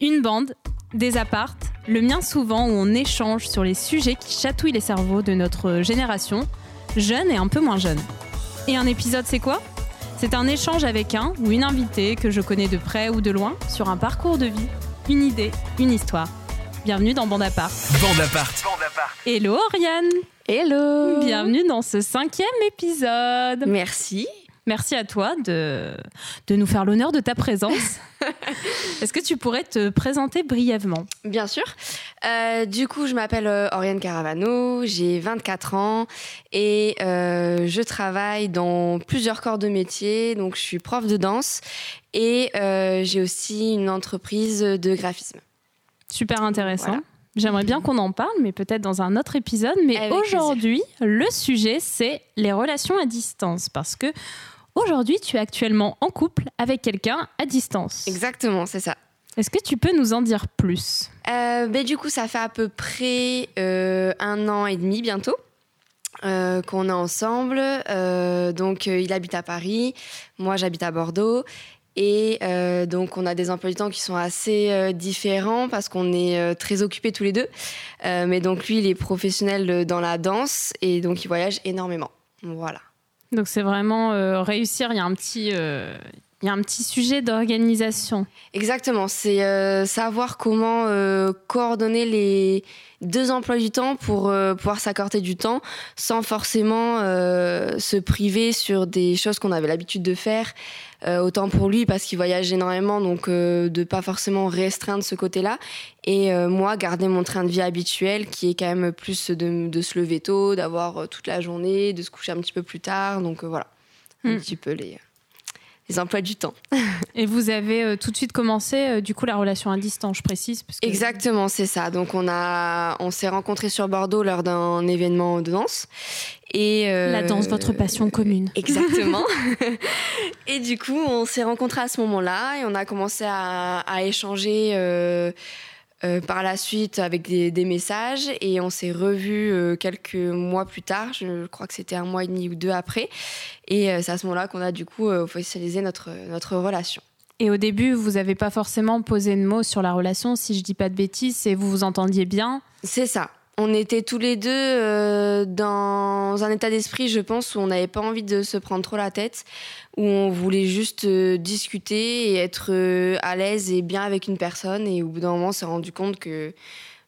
Une bande, des appartes, le mien souvent où on échange sur les sujets qui chatouillent les cerveaux de notre génération, jeune et un peu moins jeune. Et un épisode, c'est quoi? C'est un échange avec un ou une invitée que je connais de près ou de loin sur un parcours de vie, une idée, une histoire. Bienvenue dans Bande Apart. Bande Apart. Hello Oriane Hello Bienvenue dans ce cinquième épisode Merci. Merci à toi de, de nous faire l'honneur de ta présence. Est-ce que tu pourrais te présenter brièvement? Bien sûr. Euh, du coup, je m'appelle euh, Oriane Caravano, j'ai 24 ans et euh, je travaille dans plusieurs corps de métier. Donc, je suis prof de danse et j'ai aussi une entreprise de graphisme. Super intéressant. Voilà. J'aimerais bien qu'on en parle, mais peut-être dans un autre épisode. Mais aujourd'hui, le sujet, c'est les relations à distance. Parce que Aujourd'hui, tu es actuellement en couple avec quelqu'un à distance. Exactement, c'est ça. Est-ce que tu peux nous en dire plus? Euh, ben, Du coup, ça fait à peu près euh, un an et demi bientôt. Euh, qu'on est ensemble. Donc, il habite à Paris, moi j'habite à Bordeaux. Et euh, donc, on a des emplois du temps qui sont assez euh, différents parce qu'on est euh, très occupés tous les deux. mais donc, lui, il est professionnel dans la danse et donc il voyage énormément. Voilà. Donc c'est vraiment euh, réussir. Il y a un petit, euh, il y a un petit sujet d'organisation. Exactement. C'est euh, savoir comment coordonner les deux emplois du temps pour pouvoir s'accorder du temps sans forcément se priver sur des choses qu'on avait l'habitude de faire. Autant pour lui parce qu'il voyage énormément, donc de pas forcément restreindre ce côté-là. Et moi, garder mon train de vie habituel qui est quand même plus de, de se lever tôt, d'avoir toute la journée, de se coucher un petit peu plus tard. Donc voilà, un mm. petit peu les les emplois du temps. Et vous avez euh, tout de suite commencé euh, du coup la relation à distance, je précise. Parce que... Exactement, c'est ça. Donc on a, on s'est rencontrés sur Bordeaux lors d'un événement de danse. Et euh, la danse, votre passion commune. Exactement. et du coup, on s'est rencontrés à ce moment-là et on a commencé à, à échanger. Euh, par la suite avec des, des messages et on s'est revus euh, quelques mois plus tard, je crois que c'était un mois et demi ou deux après. Et euh, c'est à ce moment-là qu'on a du coup officialisé notre, notre relation. Et au début, vous n'avez pas forcément posé de mots sur la relation, si je dis pas de bêtises, et vous vous entendiez bien? C'est ça. On était tous les deux euh, dans un état d'esprit, je pense, où on n'avait pas envie de se prendre trop la tête, où on voulait juste euh, discuter et être euh, à l'aise et bien avec une personne. Et au bout d'un moment, on s'est rendu compte que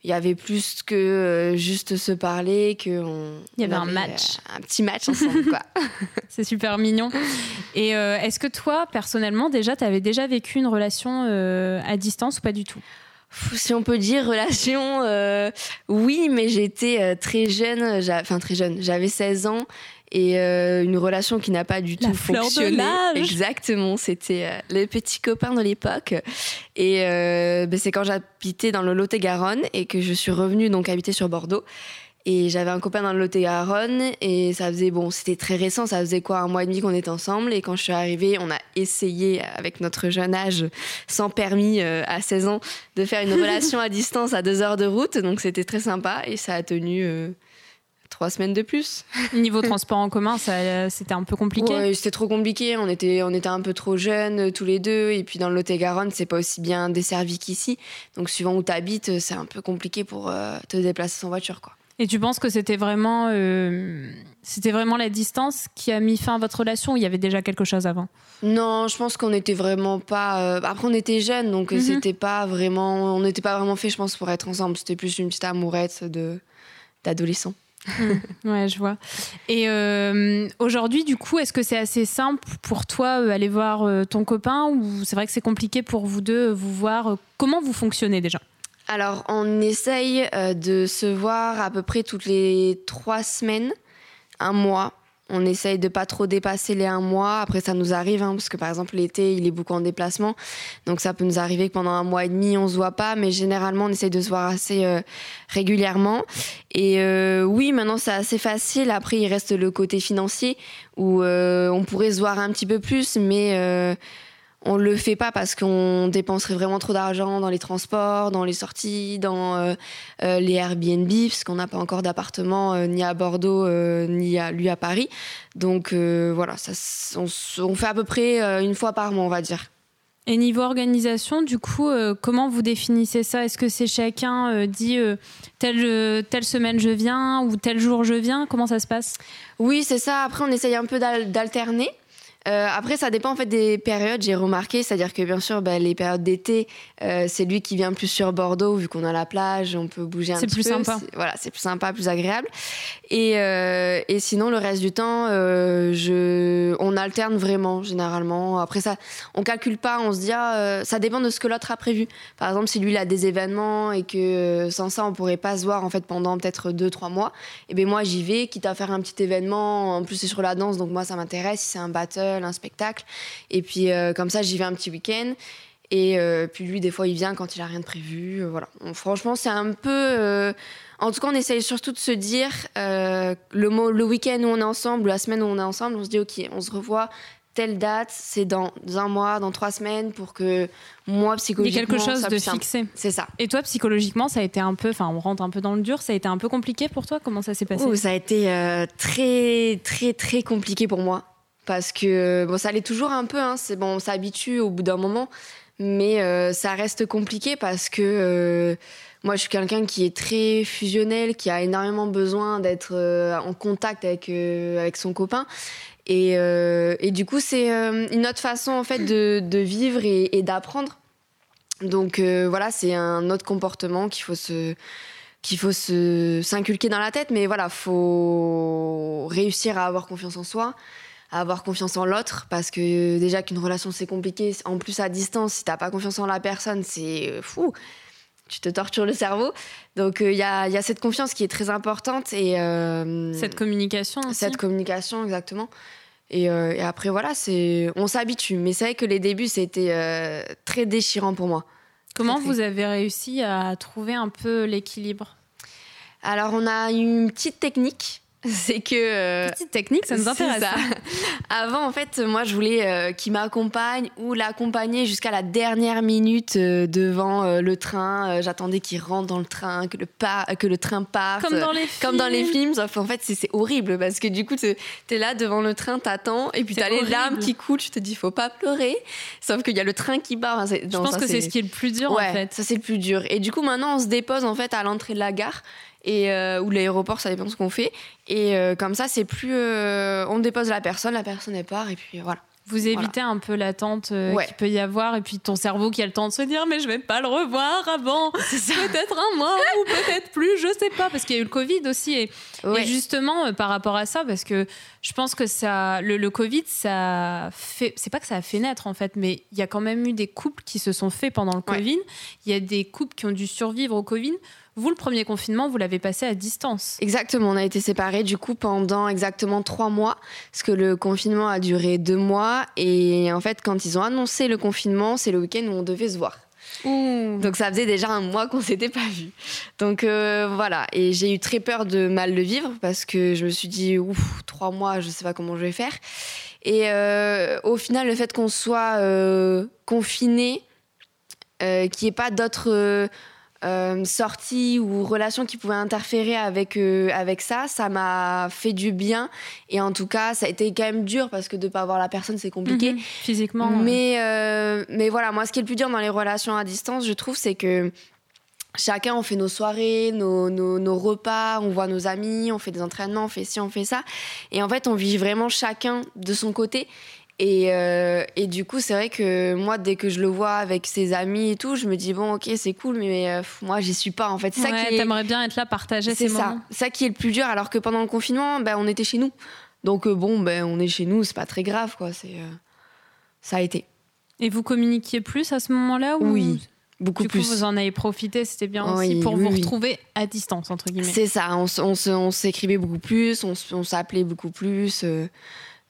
il y avait plus que juste se parler, que on, il y avait, un match, un petit match ensemble, quoi. C'est super mignon. Et est-ce que toi, personnellement, déjà, tu avais déjà vécu une relation à distance ou pas du tout? Si on peut dire relation, euh, oui, mais j'étais euh, très jeune, enfin très jeune, j'avais 16 ans et euh, une relation qui n'a pas du La tout fleur fonctionné. De. Exactement, c'était euh, les petits copains de l'époque. Et ben, c'est quand j'habitais dans le Lot-et-Garonne et que je suis revenue donc habiter sur Bordeaux. Et j'avais un copain dans le Lot-et-Garonne et ça faisait, bon, c'était très récent, ça faisait quoi, un mois et demi qu'on était ensemble. Et quand je suis arrivée, on a essayé, avec notre jeune âge, sans permis euh, à 16 ans, de faire une relation à distance à deux heures de route. Donc c'était très sympa et ça a tenu euh, trois semaines de plus. Niveau transport en commun, ça, c'était un peu compliqué? Ouais, C'était trop compliqué, on était, on était un peu trop jeunes tous les deux. Et puis dans le Lot-et-Garonne, c'est pas aussi bien desservi qu'ici. Donc suivant où tu habites, c'est un peu compliqué pour euh, te déplacer sans voiture, quoi. Et tu penses que c'était vraiment, euh, c'était vraiment la distance qui a mis fin à votre relation ou il y avait déjà quelque chose avant? Non, je pense qu'on n'était vraiment pas. Euh... Après, on était jeunes, donc mm -hmm. c'était pas vraiment. On n'était pas vraiment fait, je pense, pour être ensemble. C'était plus une petite amourette de d'adolescent. Mmh, ouais, je vois. Et euh, aujourd'hui, du coup, est-ce que c'est assez simple pour toi euh, aller voir euh, ton copain ou c'est vrai que c'est compliqué pour vous deux vous voir Comment vous fonctionnez déjà? Alors, on essaye euh, de se voir à peu près toutes les trois semaines, un mois. On essaye de pas trop dépasser les un mois. Après, ça nous arrive, hein, parce que par exemple, l'été, il est beaucoup en déplacement. Donc, ça peut nous arriver que pendant un mois et demi, on se voit pas. Mais généralement, on essaye de se voir assez euh, régulièrement. Et euh, oui, maintenant, c'est assez facile. Après, il reste le côté financier où euh, on pourrait se voir un petit peu plus, mais euh, on le fait pas parce qu'on dépenserait vraiment trop d'argent dans les transports, dans les sorties, dans euh, euh, les Airbnb, parce qu'on n'a pas encore d'appartement euh, ni à Bordeaux ni à lui à Paris. Donc voilà, ça, on, on, fait à peu près une fois par mois, on va dire. Et niveau organisation, du coup, comment vous définissez ça? Est-ce que c'est chacun dit telle, telle semaine je viens ou tel jour je viens? Comment ça se passe? Oui, c'est ça. Après, on essaye un peu d'alterner. Euh, après, ça dépend en fait des périodes. J'ai remarqué, c'est-à-dire que bien sûr, bah, les périodes d'été, euh, c'est lui qui vient plus sur Bordeaux vu qu'on a la plage, on peut bouger un petit peu. C'est plus sympa. Voilà, c'est plus sympa, plus agréable. Et, euh, et sinon, le reste du temps, je, on alterne vraiment généralement. Après ça, on calcule pas, on se dit, ah, ça dépend de ce que l'autre a prévu. Par exemple, si lui il a des événements et que sans ça on pourrait pas se voir en fait pendant peut-être deux trois mois, et eh ben moi j'y vais, quitte à faire un petit événement. En plus c'est sur la danse, donc moi ça m'intéresse. Si c'est un un spectacle. Et puis euh, comme ça, j'y vais un petit week-end. Et euh, puis lui, des fois, il vient quand il a rien de prévu. Euh, voilà. franchement, c'est un peu. En tout cas, on essaye surtout de se dire le, le week-end où on est ensemble, la semaine où on est ensemble, on se dit ok, on se revoit telle date, c'est dans un mois, dans trois semaines, pour que moi, psychologiquement. Il y a quelque chose de fixé. C'est ça. Et toi, psychologiquement, ça a été un peu. Enfin, on rentre un peu dans le dur, ça a été un peu compliqué pour toi? Comment ça s'est passé? Ça a été très, très, très compliqué pour moi parce que bon, ça allait toujours un peu. Hein, c'est bon, on s'habitue au bout d'un moment, mais euh, ça reste compliqué parce que euh, moi, je suis quelqu'un qui est très fusionnel, qui a énormément besoin d'être euh, en contact avec avec son copain. Et, et du coup, c'est une autre façon en fait de, de vivre et, et d'apprendre. Donc voilà, c'est un autre comportement qu'il faut se qu'il faut se s'inculquer dans la tête. Mais voilà, faut réussir à avoir confiance en soi à avoir confiance en l'autre parce que déjà qu'une relation c'est compliqué. En plus à distance si t'as pas confiance en la personne c'est euh, fou. Tu te tortures le cerveau. Donc il euh, y, a, y, a, cette confiance qui est très importante et euh, cette communication aussi. cette communication exactement. Et, et après voilà c'est on s'habitue. Mais c'est vrai que les débuts c'était très déchirant pour moi. Comment vous avez réussi à trouver un peu l'équilibre? Alors on a une petite technique c'est que euh, petite technique, ça nous intéresse. Avant, en fait, moi, je voulais euh, qu'il m'accompagne ou l'accompagner jusqu'à la dernière minute euh, devant le train. J'attendais qu'il rentre dans le train, que le que le train parte. Comme dans les films. Comme dans les films. en fait, c'est horrible parce que du coup, tu es là devant le train, t'attends et puis t'as les larmes qui coulent. Tu te dis, faut pas pleurer. Sauf qu'il y a le train qui part. je pense que c'est ce qui est le plus dur, en fait. Ça, c'est le plus dur. Et du coup, maintenant, on se dépose en fait à l'entrée de la gare et euh, ou l'aéroport, ça dépend de ce qu'on fait. Et euh, comme ça, c'est plus, euh, on dépose la personne, la personne est part, et puis voilà. Vous évitez un peu l'attente euh, qu'il peut y avoir et puis ton cerveau qui a le temps de se dire mais je vais pas le revoir avant. Peut-être un mois ou peut-être plus je sais pas. Parce qu'il y a eu le Covid aussi et, justement par rapport à ça parce que je pense que ça le, le Covid ça fait c'est pas que ça a fait naître en fait mais il y a quand même eu des couples qui se sont faits pendant le Covid. Il y a des couples qui ont dû survivre au Covid vous, le premier confinement, vous l'avez passé à distance. Exactement, on a été séparés du coup pendant exactement trois mois, parce que le confinement a duré deux mois. Et en fait, quand ils ont annoncé le confinement, c'est le week-end où on devait se voir. Donc ça faisait déjà un mois qu'on s'était pas vu. Donc euh, voilà, et j'ai eu très peur de mal le vivre parce que je me suis dit ouf trois mois, je sais pas comment je vais faire. Et euh, au final, le fait qu'on soit euh, confiné, qu'il n'y ait pas d'autres euh, sorties ou relations qui pouvaient interférer avec, euh, avec ça, ça m'a fait du bien. Et en tout cas, ça a été quand même dur parce que de ne pas voir la personne, c'est compliqué. Mhm. physiquement. Mais, euh, mais voilà, moi, ce qui est le plus dur dans les relations à distance, je trouve, c'est que chacun, on fait nos soirées, nos, nos, nos, repas, on voit nos amis, on fait des entraînements, on fait ci, on fait ça. Et en fait, on vit vraiment chacun de son côté. Et, euh, et, du coup, c'est vrai que moi, dès que je le vois avec ses amis et tout, je me dis bon, ok, c'est cool, mais euh, moi, j'y suis pas en fait. Ça qui t'aimerais bien être là, partager ces ça. moments. Ça qui est le plus dur, alors que pendant le confinement, ben, on était chez nous. Donc euh, bon, ben, on est chez nous, c'est pas très grave, quoi. C'est ça a été. Et vous communiquiez plus à ce moment-là ou... Oui. Beaucoup du plus. Coup, vous en avez profité, c'était bien aussi pour vous retrouver à distance, entre guillemets. C'est ça, on, on s'écrivait beaucoup plus, on, s'appelait beaucoup plus.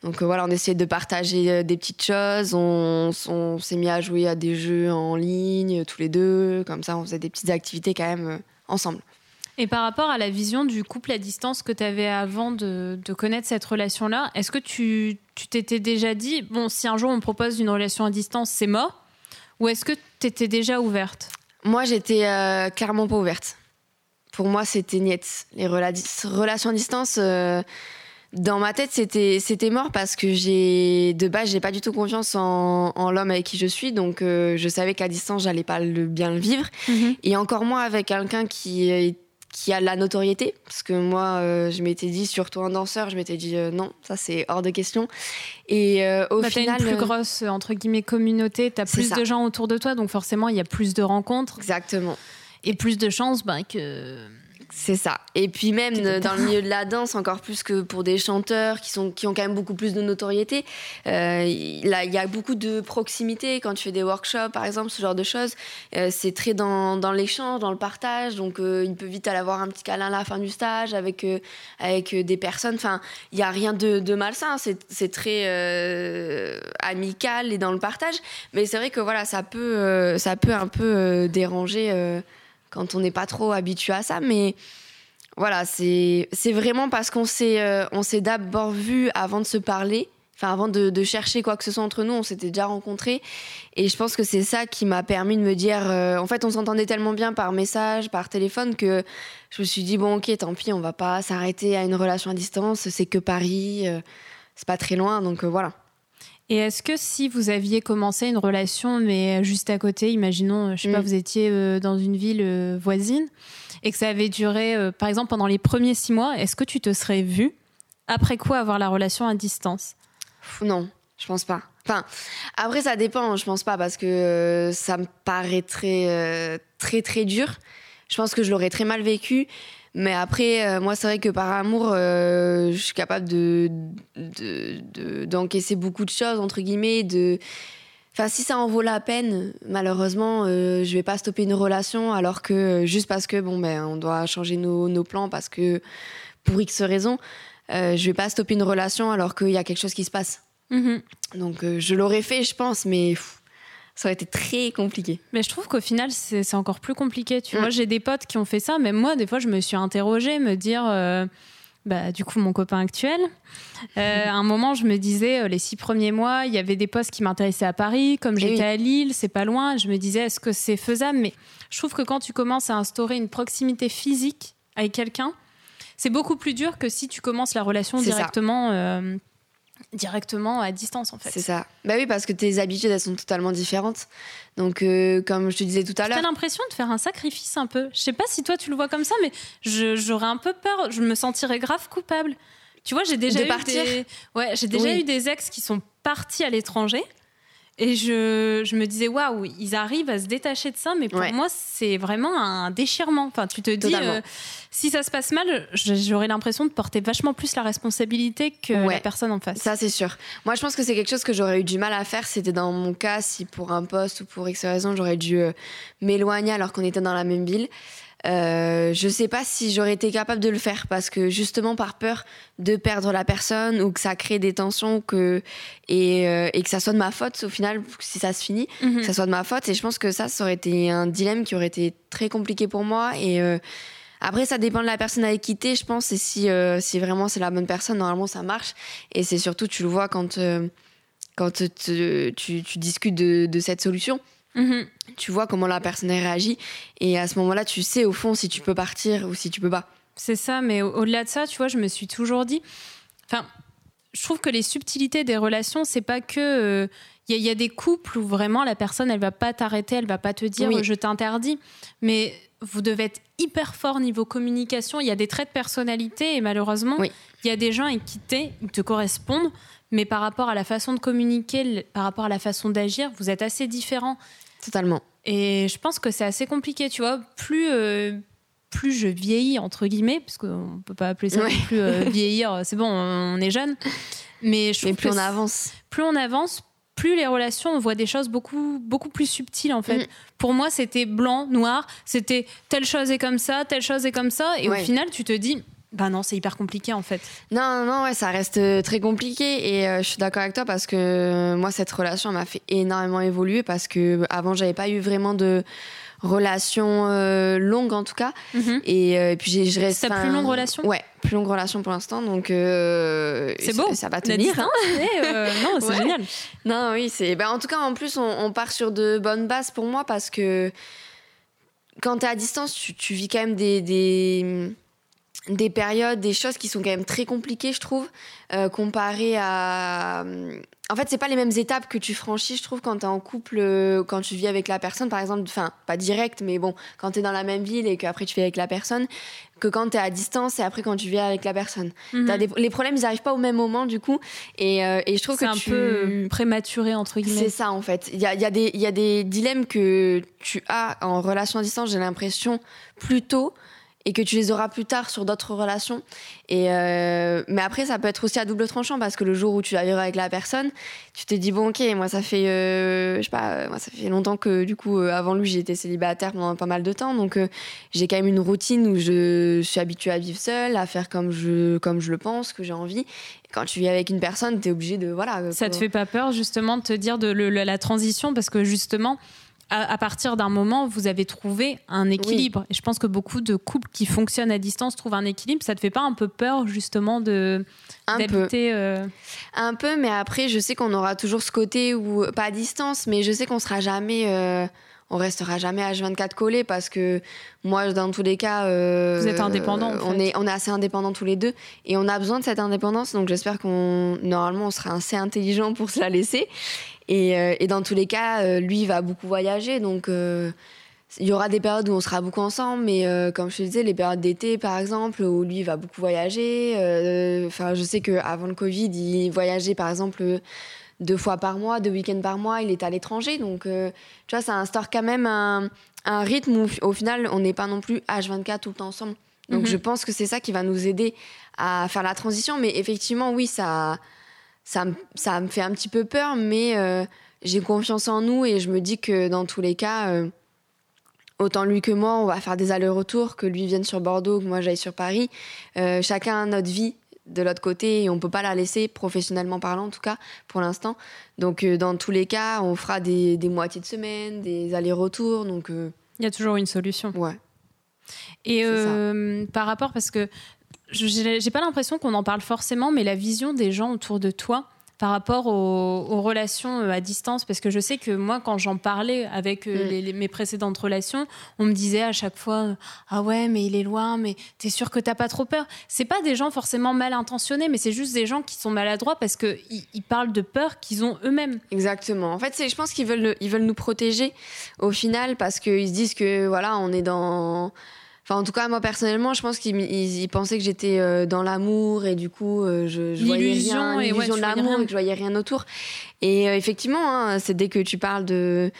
Donc euh, voilà, on essayait de partager euh, des petites choses. On, s'est mis à jouer à des jeux en ligne tous les deux. Comme ça, on faisait des petites activités quand même euh, ensemble. Et par rapport à la vision du couple à distance que tu avais avant de, connaître cette relation-là, est-ce que tu t'étais déjà dit, bon, si un jour on me propose une relation à distance, c'est mort? Ou est-ce que tu étais déjà ouverte? Moi, j'étais clairement pas ouverte. Pour moi, c'était niet. Les relations à distance dans ma tête, c'était c'était mort parce que j'ai de base, j'ai pas du tout confiance en, en l'homme avec qui je suis, donc euh, je savais qu'à distance, j'allais pas le, bien le vivre, Mhm. et encore moins avec quelqu'un qui est- qui a de la notoriété, parce que moi, euh, je m'étais dit, surtout un danseur, je m'étais dit euh, non, ça c'est hors de question. Et euh, au Bah, final, une plus euh, grosse entre guillemets communauté, t'as plus ça. de gens autour de toi, donc forcément il y a plus de rencontres exactement. et plus de chances bah, que. C'est ça. Et puis même euh, dans le milieu de la danse, encore plus que pour des chanteurs qui, sont, qui ont quand même beaucoup plus de notoriété, euh, il là, il y a beaucoup de proximité quand tu fais des workshops, par exemple, ce genre de choses. Euh, c'est très dans, dans l'échange, dans le partage. Donc euh, il peut vite aller avoir un petit câlin à la fin du stage avec, avec des personnes. Enfin, il n'y a rien de, de malsain. C'est très amical et dans le partage. Mais c'est vrai que voilà, ça peut, ça peut un peu déranger. Quand on n'est pas trop habitué à ça. Mais voilà, c'est vraiment parce qu'on s'est euh, s'est d'abord vu avant de se parler. Enfin, avant de, chercher quoi que ce soit entre nous, on s'était déjà rencontrés. Et je pense que c'est ça qui m'a permis de me dire. euh, en fait, on s'entendait tellement bien par message, par téléphone, que je me suis dit, bon, ok, tant pis, on va pas s'arrêter à une relation à distance. C'est que Paris, euh, c'est pas très loin. Donc voilà. Et est-ce que si vous aviez commencé une relation, mais juste à côté, imaginons, euh, je sais pas, Mm. vous étiez euh, dans une ville euh, voisine et que ça avait duré, par exemple, pendant les premiers six mois, est-ce que tu te serais vu après quoi avoir la relation à distance? Non, je pense pas. Enfin, après, ça dépend, je pense pas, parce que ça me paraît très, très, très dur. Je pense que je l'aurais très mal vécu. Mais après, euh, moi, c'est vrai que par amour, euh, je suis capable de, de, de- d'encaisser beaucoup de choses, entre guillemets. De... Enfin, si ça en vaut la peine, malheureusement, euh, je vais pas stopper une relation, alors que euh, juste parce que, bon, ben, on doit changer nos, nos plans, parce que pour X raisons, je vais pas stopper une relation alors qu'il y a quelque chose qui se passe. Mhm. Donc je l'aurais fait, je pense, mais pff, ça aurait été très compliqué. Mais je trouve qu'au final, c'est encore plus compliqué. Tu Mm. vois, j'ai des potes qui ont fait ça. Même moi, des fois, je me suis interrogée, me dire, euh, bah, du coup, mon copain actuel, euh, à un moment, je me disais, euh, les six premiers mois, il y avait des postes qui m'intéressaient à Paris. Comme Eh j'étais oui. à Lille, c'est pas loin. Je me disais, est-ce que c'est faisable? Mais je trouve que quand tu commences à instaurer une proximité physique avec quelqu'un, c'est beaucoup plus dur que si tu commences la relation directement, directement à distance, en fait. C'est ça. Bah oui, parce que tes habitudes, elles sont totalement différentes. Donc, euh, comme je te disais tout à l'heure, l'impression de faire un sacrifice un peu. Je sais pas si toi tu le vois comme ça, mais j'aurais un peu peur. Je me sentirais grave coupable. Tu vois, j'ai déjà De eu partir des, ouais, j'ai déjà Oui. eu des ex qui sont partis à l'étranger. Et je, je me disais, waouh, ils arrivent à se détacher de ça, mais pour Ouais. moi, c'est vraiment un déchirement. Enfin, tu te dis, euh, si ça se passe mal, j'aurais l'impression de porter vachement plus la responsabilité que Ouais. la personne en face. ça c'est sûr. Moi, je pense que c'est quelque chose que j'aurais eu du mal à faire. C'était dans mon cas, si pour un poste ou pour X raison, j'aurais dû euh, m'éloigner alors qu'on était dans la même ville. Euh, je sais pas si j'aurais été capable de le faire parce que justement par peur de perdre la personne ou que ça crée des tensions que, et, euh, et que ça soit de ma faute au final si ça se finit. Mhm. que ça soit de ma faute. Et je pense que ça, ça aurait été un dilemme qui aurait été très compliqué pour moi. Et euh, après, ça dépend de la personne avec qui t'es, je pense. Et si, euh, si vraiment c'est la bonne personne, normalement, ça marche. Et c'est surtout, tu le vois quand, quand te- tu, tu discutes de, de cette solution. Mhm. Tu vois comment la personne réagit. Et à ce moment-là, tu sais au fond si tu peux partir ou si tu peux pas. C'est ça, mais au- au-delà de ça, tu vois, je me suis toujours dit. Enfin, je trouve que les subtilités des relations, c'est pas que. Il y, a- y a des couples où vraiment la personne, elle va pas t'arrêter, elle va pas te dire Oui. euh, je t'interdis. Mais vous devez être hyper fort niveau communication. Il y a des traits de personnalité et malheureusement, il y a des gens qui ils te correspondent. Mais par rapport à la façon de communiquer, par rapport à la façon d'agir, vous êtes assez différents. Totalement. Et je pense que c'est assez compliqué, tu vois. Plus, euh, plus je vieillis, entre guillemets, parce qu'on peut pas appeler ça Ouais. plus euh, vieillir, c'est bon, on est jeune. Mais je Mais plus on avance. plus on avance, plus les relations, on voit des choses beaucoup, beaucoup plus subtiles, en fait. Mm. Pour moi, c'était blanc, noir, c'était telle chose est comme ça, telle chose est comme ça. Et Ouais. au final, tu te dis, bah non, c'est hyper compliqué, en fait. Non, non, non, ouais, ça reste euh, très compliqué et euh, je suis d'accord avec toi parce que euh, moi, cette relation m'a fait énormément évoluer parce que avant, j'avais pas eu vraiment de relation euh, longue en tout cas. Mhm. Et, et puis, j'ai- je reste. ta plus longue relation? Ouais, plus longue relation pour l'instant. Donc, C'est beau. Ça va tenir. euh, non, c'est Ouais. génial. Non, oui, c'est. Ben, en tout cas, en plus, on, on part sur de bonnes bases pour moi parce que quand tu es à distance, tu, tu vis quand même des, des, des périodes, des choses qui sont quand même très compliquées, je trouve, euh, comparé à. En fait, c'est pas les mêmes étapes que tu franchis, je trouve, quand t'es en couple, euh, quand tu vis avec la personne, par exemple. Enfin, pas direct, mais bon, quand t'es dans la même ville et qu'après tu vis avec la personne, que quand t'es à distance et après quand tu vis avec la personne. Mhm. T'as des- les problèmes, ils arrivent pas au même moment, du coup. Et, euh, et je trouve C'est que un tu... peu euh, prématuré, entre C'est guillemets. ça en fait. Il y a, il y, a des- y a des dilemmes que tu as en relation à distance, j'ai l'impression, plus tôt et que tu les auras plus tard sur d'autres relations. Et euh, mais après, ça peut être aussi à double tranchant parce que le jour où tu vas vivre avec la personne, tu te dis bon ok, moi ça fait, euh, je sais pas, euh, moi ça fait longtemps que du coup euh, avant lui j'étais célibataire pendant pas mal de temps, donc j'ai quand même une routine où je suis habituée à vivre seule, à faire comme je comme je le pense, que j'ai envie. Et quand tu vis avec une personne, t'es obligé de voilà. Ça te fait pas peur justement de te dire de le- la transition? Parce que justement à, à partir d'un moment vous avez trouvé un équilibre et je pense que beaucoup de couples qui fonctionnent à distance trouvent un équilibre ça te fait pas un peu peur justement de un peu. euh, Un peu, mais après, je sais qu'on aura toujours ce côté où, pas à distance, mais je sais qu'on sera jamais, euh, on restera jamais H24 collé parce que moi, dans tous les cas, euh, Vous êtes indépendants, en On est, on est assez indépendants tous les deux et on a besoin de cette indépendance. Donc, j'espère qu'on, normalement, on sera assez intelligent pour se la laisser. Et, euh, et dans tous les cas, euh, lui il va beaucoup voyager, donc. euh, il y aura des périodes où on sera beaucoup ensemble, mais euh, comme je te disais, les périodes d'été, par exemple, où lui il va beaucoup voyager. euh, Enfin, je sais qu'avant le Covid, il voyageait, par exemple, deux fois par mois, deux week-ends par mois. Il est à l'étranger, donc euh, tu vois, ça instaure quand même un, un rythme où, au final, on n'est pas non plus H24 tout le temps ensemble. Donc, Mhm. je pense que c'est ça qui va nous aider à faire la transition. Mais effectivement, oui, ça, ça, me- ça me fait un petit peu peur, mais euh, j'ai confiance en nous et je me dis que dans tous les cas. euh, Autant lui que moi, on va faire des allers-retours, que lui vienne sur Bordeaux, que moi j'aille sur Paris. Euh, chacun a notre vie de l'autre côté et on peut pas la laisser, professionnellement parlant en tout cas, pour l'instant. Donc dans tous les cas, on fera des, des moitiés de semaine, des allers-retours. Donc il y a toujours une solution ouais. Et euh, par rapport, parce que j'ai pas l'impression qu'on en parle forcément, mais la vision des gens autour de toi par rapport aux, aux relations euh, à distance, parce que je sais que moi, quand j'en parlais avec euh, Mm. les- les- mes précédentes relations, on me disait à chaque fois euh, Ah ouais, mais il est loin, mais t'es sûr que t'as pas trop peur? C'est pas des gens forcément mal intentionnés, mais c'est juste des gens qui sont maladroits parce qu'ils ils parlent de peur qu'ils ont eux-mêmes. Exactement. En fait, je pense qu'ils veulent, ils veulent nous protéger au final parce qu'ils se disent que voilà, on est dans. Enfin, en tout cas, moi personnellement, je pense qu'ils ils- ils pensaient que j'étais euh, dans l'amour et du coup, euh, je, je voyais L'illusion, rien, et ouais, de l'amour et que je voyais rien autour. Et euh, effectivement, hein, c'est dès que tu parles de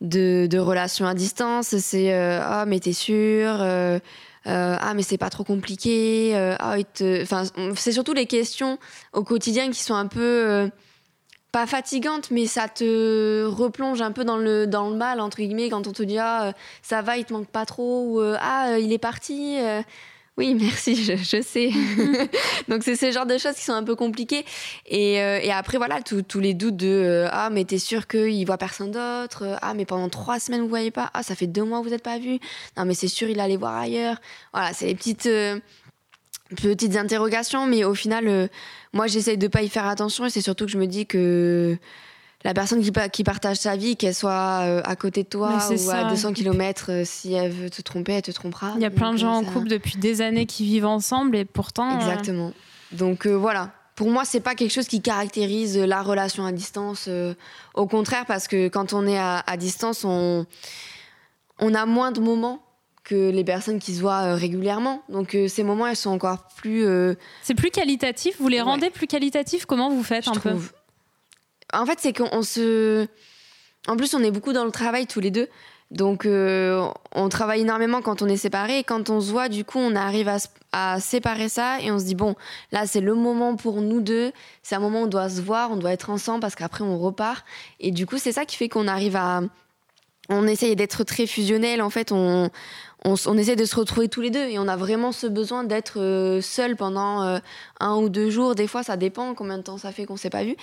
de, de relations à distance, c'est euh, ah mais t'es sûr. euh, ah mais c'est pas trop compliqué euh, ah il te- enfin c'est surtout les questions au quotidien qui sont un peu euh, pas fatigantes mais ça te replonge un peu dans le dans le mal entre guillemets quand on te dit ah euh, ça va il te manque pas trop ou euh, ah euh, il est parti oui merci je, je sais. Donc c'est ce genre de choses qui sont un peu compliquées. Et, euh, et après voilà tous les doutes de euh, ah mais t'es sûr qu'il voit personne d'autre ah mais pendant trois semaines vous voyez pas ah ça fait deux mois que vous êtes pas vus non mais c'est sûr il allait voir ailleurs. Voilà c'est les petites euh, petites interrogations mais au final euh, moi j'essaye de pas y faire attention et c'est surtout que je me dis que la personne qui, pa- qui partage sa vie qu'elle soit euh, à côté de toi ou à ça. 200 km si elle veut te tromper elle te trompera Il y a plein de gens euh, en ça- couple depuis des années qui vivent ensemble et pourtant. euh, Exactement. Donc euh, voilà. Pour moi, c'est pas quelque chose qui caractérise la relation à distance. euh, au contraire, parce que quand on est à, à distance, on, on a moins de moments que les personnes qui se voient euh, régulièrement. Donc euh, ces moments, elles sont encore plus. euh, C'est plus qualitatif? Vous les Ouais. rendez plus qualitatifs? Comment vous faites je un peu? trouve. En fait, c'est qu'on se. En plus, on est beaucoup dans le travail tous les deux. Donc, euh, on travaille énormément quand on est séparés. Et quand on se voit, du coup, on arrive à séparer ça. Et on se dit, bon, là, c'est le moment pour nous deux. C'est un moment où on doit se voir, on doit être ensemble parce qu'après, on repart. Et du coup, c'est ça qui fait qu'on arrive à. On essaye d'être très fusionnel. En fait, on, on, essaie de se retrouver tous les deux. Et on a vraiment ce besoin d'être euh, seul pendant euh, un ou deux jours. Des fois, ça dépend combien de temps ça fait qu'on s'est pas vu.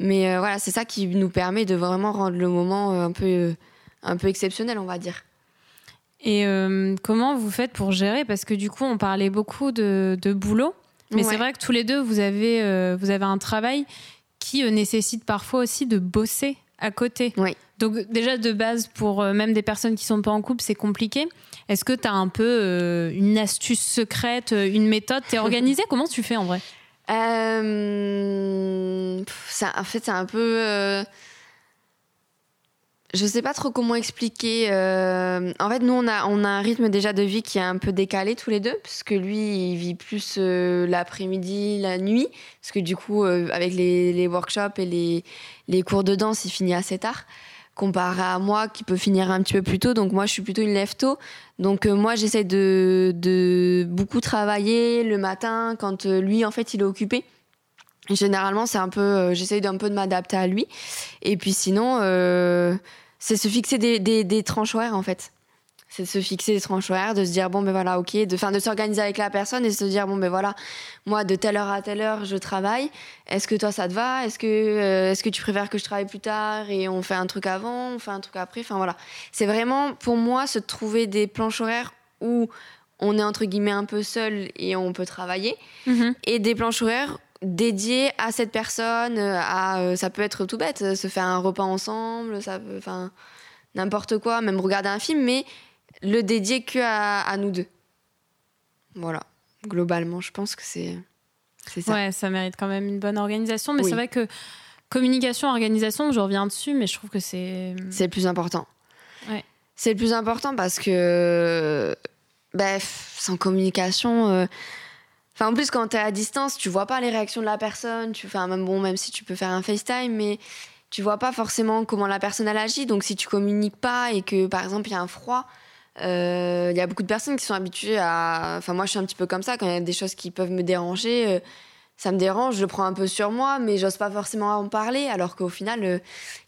Mais euh, voilà, c'est ça qui nous permet de vraiment rendre le moment un peu, un peu exceptionnel, on va dire. Et comment vous faites pour gérer? Parce que du coup, on parlait beaucoup de, de boulot. Mais Ouais. c'est vrai que tous les deux, vous avez, vous avez un travail qui nécessite parfois aussi de bosser à côté. Oui. Donc déjà de base, pour euh, même des personnes qui sont pas en couple, c'est compliqué. Est-ce que tu as un peu euh, une astuce secrète, euh, une méthode? T'es organisée? Comment tu fais en vrai? Ça- en fait, c'est un peu. je sais pas trop comment expliquer. en fait, nous, on a, on a un rythme déjà de vie qui est un peu décalé tous les deux, parce que lui, il vit plus l'après-midi, la nuit, parce que du coup, avec les, les workshops et les, les cours de danse, il finit assez tard, comparé à moi qui peut finir un petit peu plus tôt. Donc, moi, je suis plutôt une lève tôt. Donc, euh, moi, j'essaie de, de beaucoup travailler le matin quand euh, lui, en fait, il est occupé. Généralement, c'est un peu, euh, j'essaye d'un peu de m'adapter à lui. Et puis sinon, c'est se fixer des, des, des en fait. C'est de se fixer des tranches horaires, de se dire bon ben voilà, ok, de, fin, de s'organiser avec la personne et de se dire bon ben voilà, moi de telle heure à telle heure je travaille. Est-ce que toi ça te va? Est-ce que euh, est-ce que tu préfères que je travaille plus tard et on fait un truc avant, on fait un truc après? Enfin voilà, c'est vraiment pour moi se trouver des planches horaires où on est entre guillemets un peu seul et on peut travailler et des planches horaires dédiées à cette personne à euh, ça peut être tout bête se faire un repas ensemble ça peut enfin n'importe quoi même regarder un film mais le dédier que à, à nous deux voilà globalement je pense que c'est c'est ça Ouais, ça mérite quand même une bonne organisation. Mais Oui. c'est vrai que communication, organisation, je reviens dessus, mais je trouve que c'est. c'est le plus important Ouais. c'est le plus important parce que pff, sans communication euh, Enfin, en plus, quand t'es à distance, tu vois pas les réactions de la personne. Tu fais même bon, même si tu peux faire un FaceTime, mais tu vois pas forcément comment la personne elle agit. Donc, si tu communiques pas et que, par exemple, il y a un froid, euh, il y a beaucoup de personnes qui sont habituées à. Enfin, moi, je suis un petit peu comme ça. Quand il y a des choses qui peuvent me déranger, euh, ça me dérange. Je le prends un peu sur moi, mais j'ose pas forcément en parler. Alors qu'au final, euh,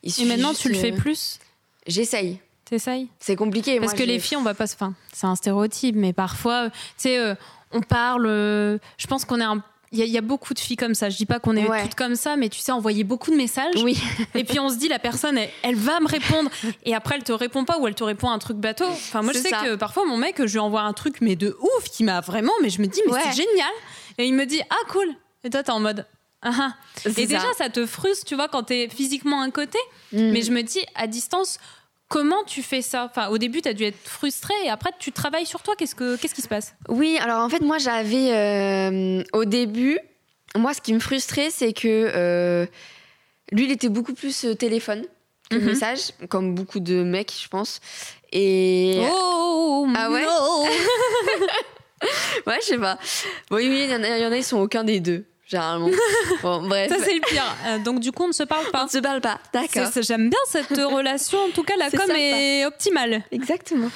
il Et suffit. maintenant, juste, tu le fais plus? J'essaye. T'essayes? C'est compliqué. Parce moi, que les filles, on va pas se. Enfin, c'est un stéréotype, mais parfois, tu sais, euh, on parle. je pense qu'on est un. Il y, a- il y a beaucoup de filles comme ça. Je dis pas qu'on est Ouais. toutes comme ça, mais tu sais, envoyer beaucoup de messages. Oui. Et puis on se dit, la personne, elle, elle va me répondre. Et après, elle te répond pas ou elle te répond un truc bateau. Enfin, moi, je sais ça. que parfois, mon mec, je lui envoie un truc, mais de ouf, qui m'a vraiment. Mais je me dis, mais Ouais. c'est génial. Et il me dit, ah, cool. Et toi, t'es en mode. Ah, ah. Et déjà, ça. te frustre, tu vois, quand t'es physiquement à un côté. Mm. Mais je me dis, à distance, comment tu fais ça? Enfin, au début, tu as dû être frustrée et après, tu travailles sur toi. Qu'est-ce, que, qu'est-ce qui se passe? Oui, alors en fait, moi, j'avais euh, au début, moi, ce qui me frustrait, c'est que euh, lui, il était beaucoup plus euh, téléphone que Mhm. message, comme beaucoup de mecs, je pense. Et Oh Ah ouais ouais, je sais pas. Bon, oui, il y, en a, il y en a, ils sont aucun des deux, généralement. Bon, bref. Ça, c'est le pire. Euh, donc, du coup, on ne se parle On pas. ne se parle pas, d'accord. J'aime bien cette relation. En tout cas, la C'est com sympa. est optimale. Exactement.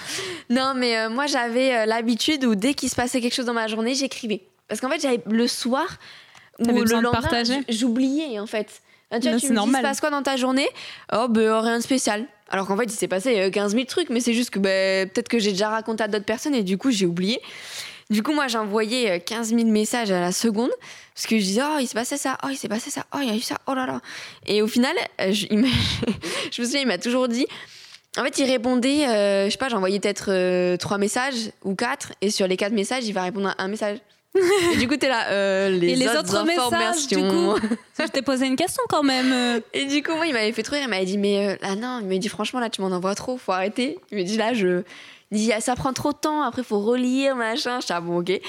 Non, mais euh, moi, j'avais euh, l'habitude où dès qu'il se passait quelque chose dans ma journée, j'écrivais. Parce qu'en fait, j'avais le soir ou le lendemain, j'oubliais en fait. Ah, tu Non, vois, c'est tu me dis, il se passe quoi dans ta journée? Oh, ben rien de spécial. Alors qu'en fait, il s'est passé euh, 15 000 trucs, mais c'est juste que ben, peut-être que j'ai déjà raconté à d'autres personnes et du coup, j'ai oublié. Du coup, moi, j'envoyais euh, 15 000 messages à la seconde parce que je disais, oh, il s'est passé ça, oh, il s'est passé ça, oh, il y a eu ça, oh là là. Et au final, euh, je, il m'a- je me souviens, il m'a toujours dit, en fait, il répondait, euh, je sais pas, j'envoyais peut-être euh, trois messages ou quatre, et sur les quatre messages, il va répondre à un message. et du coup, t'es là, euh, les, et les autres messages, du coup Je t'ai posé une question quand même. euh. Et du coup, moi, il m'avait fait trop rire. Il m'avait dit, mais euh, là, non, il m'a dit, franchement, là, tu m'en envoies trop, faut arrêter. Il m'a dit, là, je. Dit, ah, ça prend trop de temps, après, faut relire, machin. Je ah bon, ok. Et,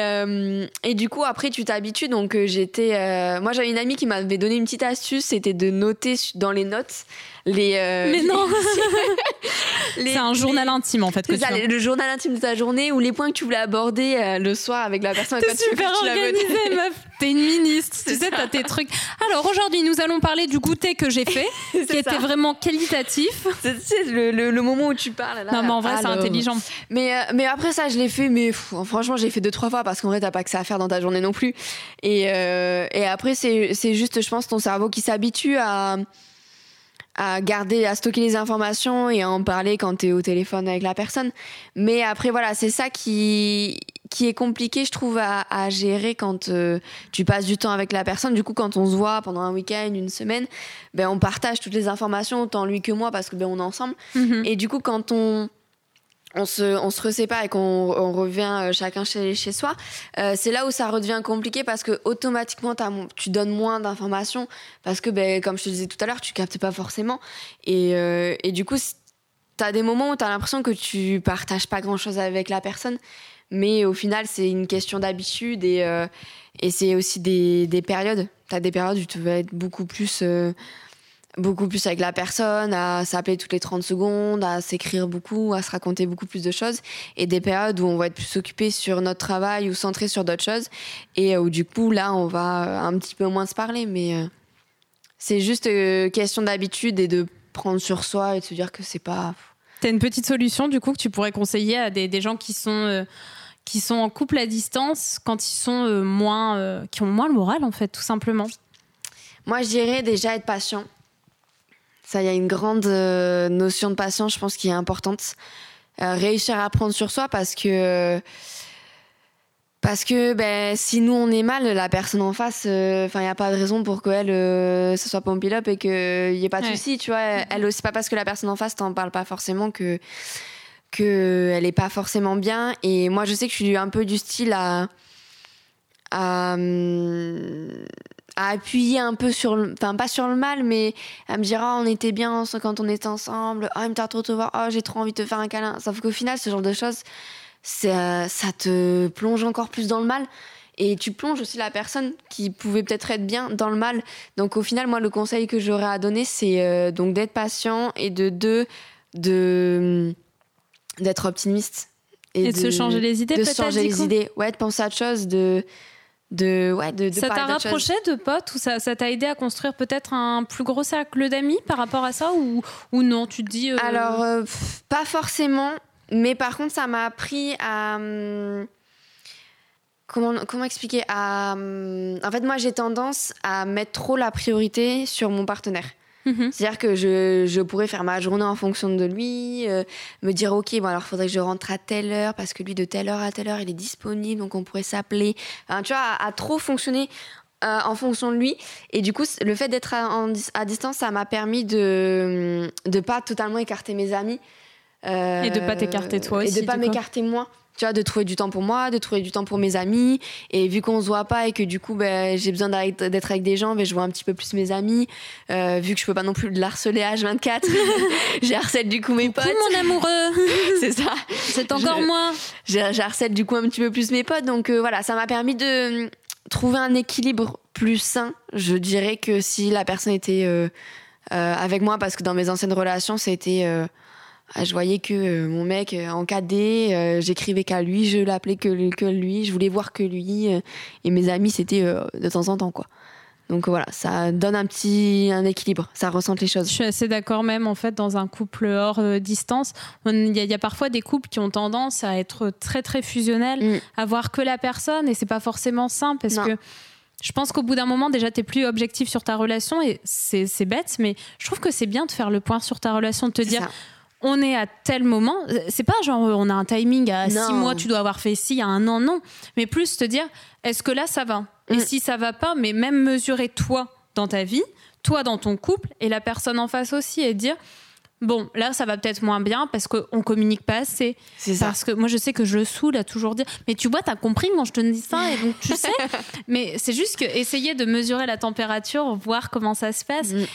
euh, et du coup, après, tu t'habitues. Donc, euh, j'étais. euh, Moi, j'avais une amie qui m'avait donné une petite astuce, c'était de noter dans les notes les. euh, Mais non C'est un journal intime, en fait, que tu ça, le journal intime de ta journée ou les points que tu voulais aborder euh, le soir avec la personne. T'es super tu organisée, meuf. T'es une ministre. Tu sais, t'as tes trucs. Alors aujourd'hui, nous allons parler du goûter que j'ai fait, qui était vraiment qualitatif. C'est le, le- le moment où tu parles. Là, non, mais en vrai, c'est intelligent. Mais, euh, mais après ça, je l'ai fait, mais pff, franchement, j'ai fait deux, trois fois parce qu'en vrai, t'as pas que ça à faire dans ta journée non plus. Et, et après, c'est juste, je pense, ton cerveau qui s'habitue à, à garder, à stocker les informations et à en parler quand t'es au téléphone avec la personne. Mais après, voilà, c'est ça qui, qui est compliqué, je trouve, à, à gérer quand euh, tu passes du temps avec la personne. Du coup, quand on se voit pendant un week-end, une semaine, ben, on partage toutes les informations, autant lui que moi, parce que ben, on est ensemble. Mhm. Et du coup, quand on, on se, on se et qu'on on revient euh, chacun chez, chez soi, euh, c'est là où ça redevient compliqué parce que automatiquement tu donnes moins d'informations parce que, ben, comme je te disais tout à l'heure, tu captes pas forcément. Et, euh, et du coup, tu as des moments où tu as l'impression que tu partages pas grand chose avec la personne, mais au final, c'est une question d'habitude et, et c'est aussi des, des périodes. Tu as des périodes où tu vas être beaucoup plus beaucoup plus avec la personne, à s'appeler toutes les 30 secondes, à s'écrire beaucoup, à se raconter beaucoup plus de choses, et des périodes où on va être plus occupé sur notre travail ou centré sur d'autres choses, et où du coup là on va un petit peu moins se parler, mais euh, c'est juste euh, question d'habitude et de prendre sur soi et de se dire que c'est pas. T'as une petite solution du coup que tu pourrais conseiller à des, gens qui sont euh, qui sont en couple à distance quand ils sont moins qui ont moins le moral en fait tout simplement? Moi je dirais déjà être patient ça, il y a une grande euh, notion de patience, je pense, qui est importante. Euh, réussir à prendre sur soi parce que parce que ben, si nous on est mal, la personne en face, euh, enfin il n'y a pas de raison pour qu'elle euh, se soit pompée up et qu'il n'y ait pas de souci, tu vois. Elle, c'est pas parce que la personne en face t'en parle pas forcément que que elle est pas forcément bien. Et moi je sais que je suis un peu du style à à, hum, à appuyer un peu sur le, enfin pas sur le mal, mais à me dire oh, on était bien quand on était ensemble, oh il me trop te voir, oh j'ai trop envie de te faire un câlin. Sauf qu'au final ce genre de choses, ça, ça te plonge encore plus dans le mal. Et tu plonges aussi la personne qui pouvait peut-être être bien dans le mal. Donc au final, moi, le conseil que j'aurais à donner, c'est euh, donc d'être patient et de deux, de d'être optimiste et, de, se changer les idées. De se changer les idées. Ouais, de penser à autre chose, de de, ouais, de, ça t'a rapproché de potes ou ça, ça t'a aidé à construire peut-être un plus gros cercle d'amis par rapport à ça ou, ou non Tu te dis. Euh, Alors, euh, pas forcément, mais par contre, ça m'a appris à. Hum, comment, comment expliquer à, hum, En fait, moi, j'ai tendance à mettre trop la priorité sur mon partenaire. Mhm. C'est-à-dire que je, je, pourrais faire ma journée en fonction de lui, euh, me dire ok, bon alors faudrait que je rentre à telle heure parce que lui de telle heure à telle heure il est disponible, donc on pourrait s'appeler. Enfin, tu vois, à, trop fonctionner euh, en fonction de lui. Et du coup, le fait d'être à, à, distance, ça m'a permis de ne pas totalement écarter mes amis. Euh, et de pas t'écarter toi aussi. Et de pas m'écarter moi tu vois, de trouver du temps pour moi, de trouver du temps pour mes amis. Et vu qu'on se voit pas et que du coup, ben, j'ai besoin d'être avec des gens, ben, je vois un petit peu plus mes amis. Euh, vu que je peux pas non plus le harceler à H24, j'ai harcèle du coup mes potes. mon amoureux C'est ça. C'est encore moi. J'ai harcèle du coup un petit peu plus mes potes. Donc euh, voilà, ça m'a permis de trouver un équilibre plus sain. Je dirais que si la personne était euh, avec moi, parce que dans mes anciennes relations, c'était je voyais que euh, mon mec euh, en cadet, euh, j'écrivais qu'à lui, je l'appelais que, que lui, je voulais voir que lui, et mes amis c'était de temps en temps quoi. Donc voilà, ça donne un petit un équilibre, ça ressent les choses. Je suis assez d'accord même en fait dans un couple hors distance, il y, a parfois des couples qui ont tendance à être très très fusionnels, mm. à voir que la personne et c'est pas forcément simple parce que je pense qu'au bout d'un moment, déjà, tu es plus objectif sur ta relation et c'est bête, mais je trouve que c'est bien de faire le point sur ta relation, de te dire, on est à tel moment. C'est pas genre on a un timing à six mois, tu dois avoir fait ci, à un an, non. Mais plus te dire, est-ce que là ça va? Et mm. si ça va pas, mais même mesurer toi dans ta vie, toi dans ton couple et la personne en face aussi et dire, bon, là, ça va peut-être moins bien parce qu'on communique pas assez. C'est ça. Parce que moi, je sais que je le saoule à toujours dire, mais tu vois, t'as compris quand je te dis ça, et donc tu sais. mais c'est juste que essayer de mesurer la température, voir comment ça se passe. Mm.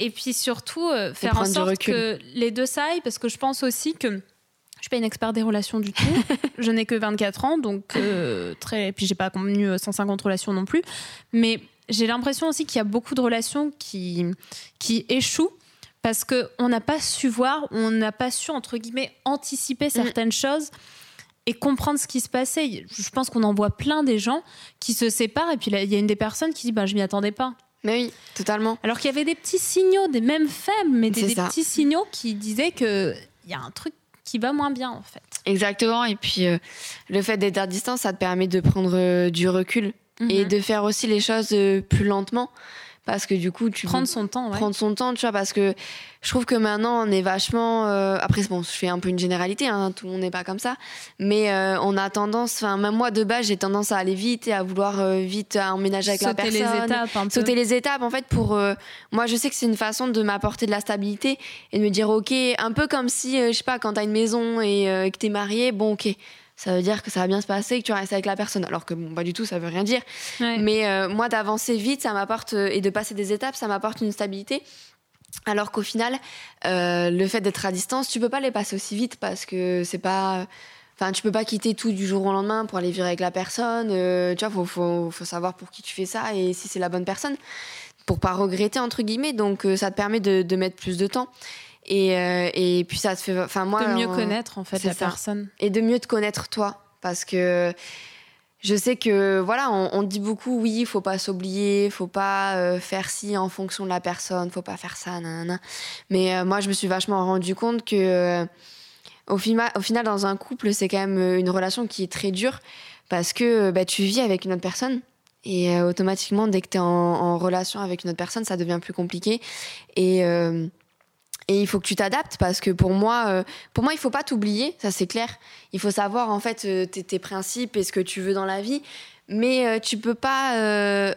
Et puis surtout, euh, faire en sorte que les deux s'aillent, parce que je pense aussi que je suis pas une experte des relations du tout. je n'ai que 24 ans, donc euh, très. Puis j'ai pas connu 150 euh, relations non plus. Mais j'ai l'impression aussi qu'il y a beaucoup de relations qui, qui échouent parce qu'on n'a pas su voir, on n'a pas su, entre guillemets, anticiper mm. certaines choses et comprendre ce qui se passait. Je pense qu'on en voit plein des gens qui se séparent et puis il y a une des personnes qui dit bah, Je m'y attendais pas. Mais oui, totalement. Alors qu'il y avait des petits signaux, des mêmes faibles, mais des, petits signaux qui disaient qu'il y a un truc qui va moins bien en fait. Exactement. Et puis euh, le fait d'être à distance, ça te permet de prendre euh, du recul et mhm. de faire aussi les choses euh, plus lentement. Parce que du coup tu prendre son temps ouais. prendre son temps tu vois parce que je trouve que maintenant on est vachement euh, après bon je fais un peu une généralité hein, tout le monde n'est pas comme ça mais euh, on a tendance enfin même moi de base j'ai tendance à aller vite et à vouloir euh, vite emménager avec sauter la personne les étapes un peu. sauter les étapes en fait pour moi je sais que c'est une façon de m'apporter de la stabilité et de me dire ok un peu comme si je sais pas quand t'as une maison et que t'es marié bon ok ça veut dire que ça va bien se passer, que tu restes avec la personne. Alors que bon, pas du tout, ça veut rien dire. Ouais. Mais euh, moi, d'avancer vite, ça m'apporte et de passer des étapes, ça m'apporte une stabilité. Alors qu'au final, euh, le fait d'être à distance, tu peux pas les passer aussi vite parce que c'est pas. Enfin, tu peux pas quitter tout du jour au lendemain pour aller vivre avec la personne. Euh, tu vois, faut, faut, faut savoir pour qui tu fais ça et si c'est la bonne personne pour pas regretter entre guillemets. Donc, euh, ça te permet de, de mettre plus de temps. Et, euh, et puis ça te fait. Enfin, moi. de mieux connaître en fait la ça. personne. et de mieux te connaître toi parce que je sais que voilà on, on dit beaucoup oui faut pas s'oublier faut pas euh, faire ci en fonction de la personne faut pas faire ça nanana. mais euh, moi je me suis vachement rendu compte que au, final, au final dans un couple c'est quand même une relation qui est très dure parce que bah, tu vis avec une autre personne et automatiquement dès que tu es en, en relation avec une autre personne ça devient plus compliqué et euh, et il faut que tu t'adaptes parce que pour moi, euh, pour moi, il faut pas t'oublier, ça c'est clair. Il faut savoir en fait euh, tes, tes principes et ce que tu veux dans la vie, mais euh, tu peux pas euh,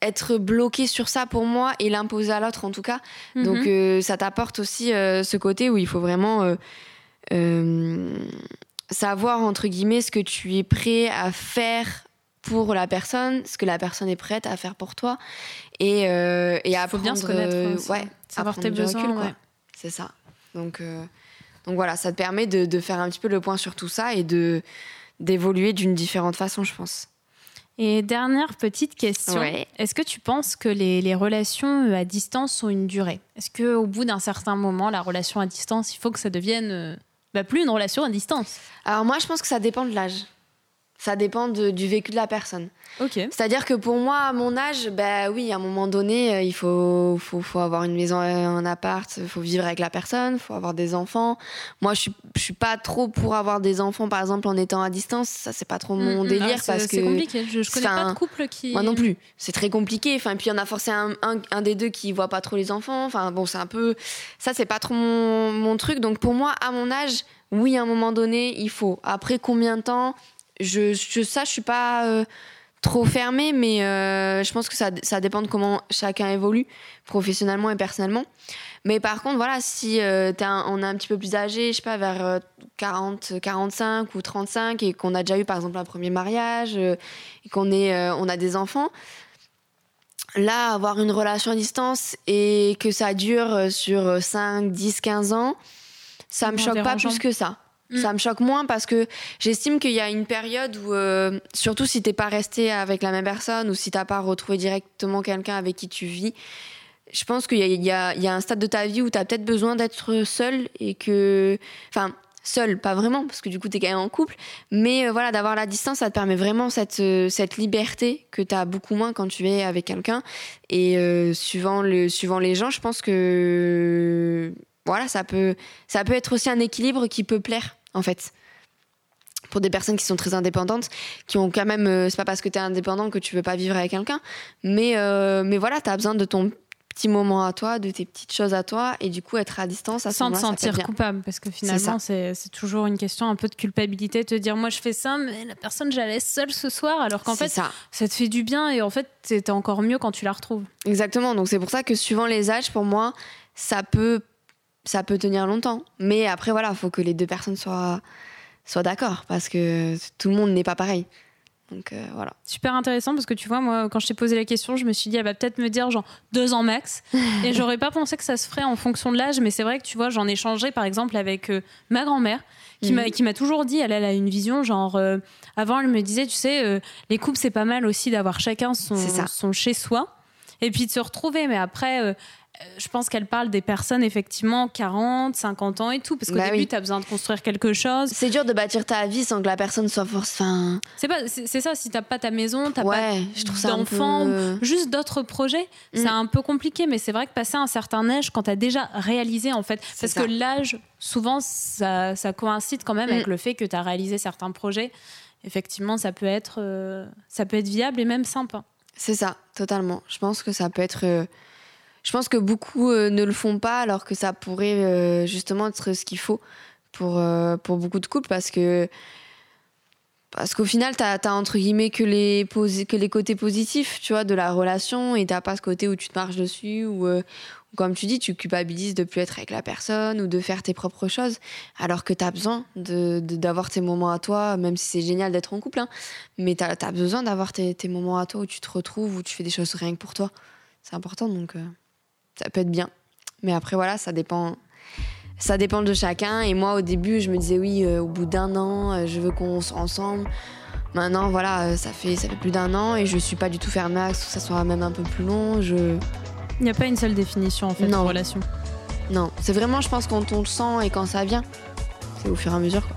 être bloqué sur ça pour moi et l'imposer à l'autre en tout cas. Donc Mhm. euh, ça t'apporte aussi ce côté où il faut vraiment savoir entre guillemets ce que tu es prêt à faire pour la personne, ce que la personne est prête à faire pour toi et et Il faut apprendre bien se connaître, ouais, savoir tes besoins. recul, quoi. ouais. C'est ça. Donc, euh, donc voilà, ça te permet de, de faire un petit peu le point sur tout ça et de d'évoluer d'une différente façon, je pense. Et dernière petite question. Ouais. Est-ce que tu penses que les, les relations euh, à distance ont une durée? Est-ce qu'au bout d'un certain moment, la relation à distance, il faut que ça devienne euh, bah, plus une relation à distance? Alors moi, je pense que ça dépend de l'âge. Ça dépend de- du vécu de la personne. C'est-à-dire que pour moi, à mon âge, bah oui, à un moment donné, euh, il faut, faut, faut avoir une maison, euh, un appart, il faut vivre avec la personne, il faut avoir des enfants. Moi, je suis, je suis pas trop pour avoir des enfants, par exemple, en étant à distance. Ça, c'est pas trop mon Mm, mm, délire ah, c'est- parce que. c'est compliqué. Je, je connais pas de couple qui. Moi non plus. C'est très compliqué. Enfin, puis il y en a forcément un, un, un des deux qui voit pas trop les enfants. Enfin, bon, c'est un peu. Ça, c'est pas trop mon, mon truc. Donc, pour moi, à mon âge, oui, à un moment donné, il faut. Après combien de temps? Je, je, Ça, je suis pas euh, trop fermée, mais euh, je pense que ça, ça dépend de comment chacun évolue, professionnellement et personnellement. Mais par contre, voilà, si euh, t'es un- on est un petit peu plus âgé, je sais pas, vers euh, 40, 45 ou 35, et qu'on a déjà eu, par exemple, un premier mariage, et qu'on est, on a des enfants, là, avoir une relation à distance et que ça dure sur 5, 10, 15 ans, ça me choque pas plus que ça. Mm. Ça me choque moins parce que j'estime qu'il y a une période où, euh, surtout si t'es pas resté avec la même personne ou si t'as pas retrouvé directement quelqu'un avec qui tu vis, je pense qu'il y a, un stade de ta vie où t'as peut-être besoin d'être seul et que. Enfin, seul, pas vraiment, parce que du coup t'es quand même en couple, mais euh, voilà, d'avoir la distance, ça te permet vraiment cette, euh, cette liberté que t'as beaucoup moins quand tu es avec quelqu'un. Et suivant, suivant les gens, je pense que. Voilà, ça peut, ça peut être aussi un équilibre qui peut plaire, en fait. Pour des personnes qui sont très indépendantes, qui ont quand même, euh, c'est pas parce que tu es indépendant que tu veux pas vivre avec quelqu'un, mais, euh, mais voilà, tu as besoin de ton petit moment à toi, de tes petites choses à toi, et du coup être à distance à ce Sans te sentir coupable, parce que finalement, c'est c'est toujours une question un peu de culpabilité, de te dire moi je fais ça, mais la personne je la laisse seule ce soir, alors qu'en fait ça, ça te fait du bien et en fait c'est encore mieux quand tu la retrouves. exactement. Donc c'est pour ça que suivant les âges, pour moi, ça peut, ça peut tenir longtemps. Mais après, voilà, faut que les deux personnes soient, soient d'accord, parce que tout le monde n'est pas pareil. Donc euh, voilà. Super intéressant parce que tu vois, moi quand je t'ai posé la question, je me suis dit elle va peut-être me dire genre deux ans max, et j'aurais pas pensé que ça se ferait en fonction de l'âge, mais c'est vrai que tu vois, j'en ai changé par exemple avec euh, ma grand-mère. Qui Mhm. m'a toujours dit, elle, elle a une vision genre euh, avant elle me disait tu sais les couples c'est pas mal aussi d'avoir chacun son son chez soi et puis de se retrouver mais après euh, je pense qu'elle parle des personnes effectivement 40, 50 ans et tout parce qu'au Bah début oui. tu as besoin de construire quelque chose. C'est dur de bâtir ta vie sans que la personne soit force. Enfin, C'est pas c'est c'est ça si t'as pas ta maison, t'as pas ouais, un d'enfants, peu... juste d'autres projets, c'est Mm. un peu compliqué, mais c'est vrai que passer un certain âge, quand tu as déjà réalisé, en fait, C'est parce ça. que l'âge, souvent, ça, ça coïncide quand même Mm. avec le fait que tu as réalisé certains projets. Effectivement, ça peut être, euh, ça peut être viable et même sympa. C'est ça, totalement. Je pense que ça peut être. euh, je pense que beaucoup euh, ne le font pas, alors que ça pourrait euh, justement être ce qu'il faut pour, euh, pour beaucoup de couples, parce que. Parce qu'au final, t'as as entre guillemets que les, que les côtés positifs, tu vois, de la relation, et t'as pas ce côté où tu te marches dessus, ou, comme tu dis, tu culpabilises de plus être avec la personne, ou de faire tes propres choses, alors que t'as besoin de- de- d'avoir tes moments à toi, même si c'est génial d'être en couple, hein, mais t'as as besoin d'avoir tes, moments à toi où tu te retrouves, où tu fais des choses rien que pour toi. C'est important, donc ça peut être bien. Mais après, voilà, ça dépend. Ça dépend de chacun. Et moi, au début, je me disais oui, euh, au bout d'un an, euh, je veux qu'on soit ensemble. Maintenant, voilà, euh, ça fait, ça fait plus d'un an et je suis pas du tout fermée à ce que ça soit même un peu plus long. Je... Il n'y a pas une seule définition en fait Non. de relation. Non, c'est vraiment, je pense, quand on le sent et quand ça vient. C'est au fur et à mesure, quoi.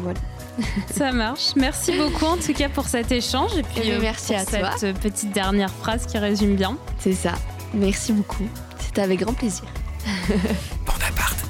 Voilà. Ça marche. Merci beaucoup en tout cas pour cet échange et puis Eh euh, merci pour à toi. cette petite dernière phrase qui résume bien. C'est ça. Merci beaucoup. C'était avec grand plaisir. Bon appart.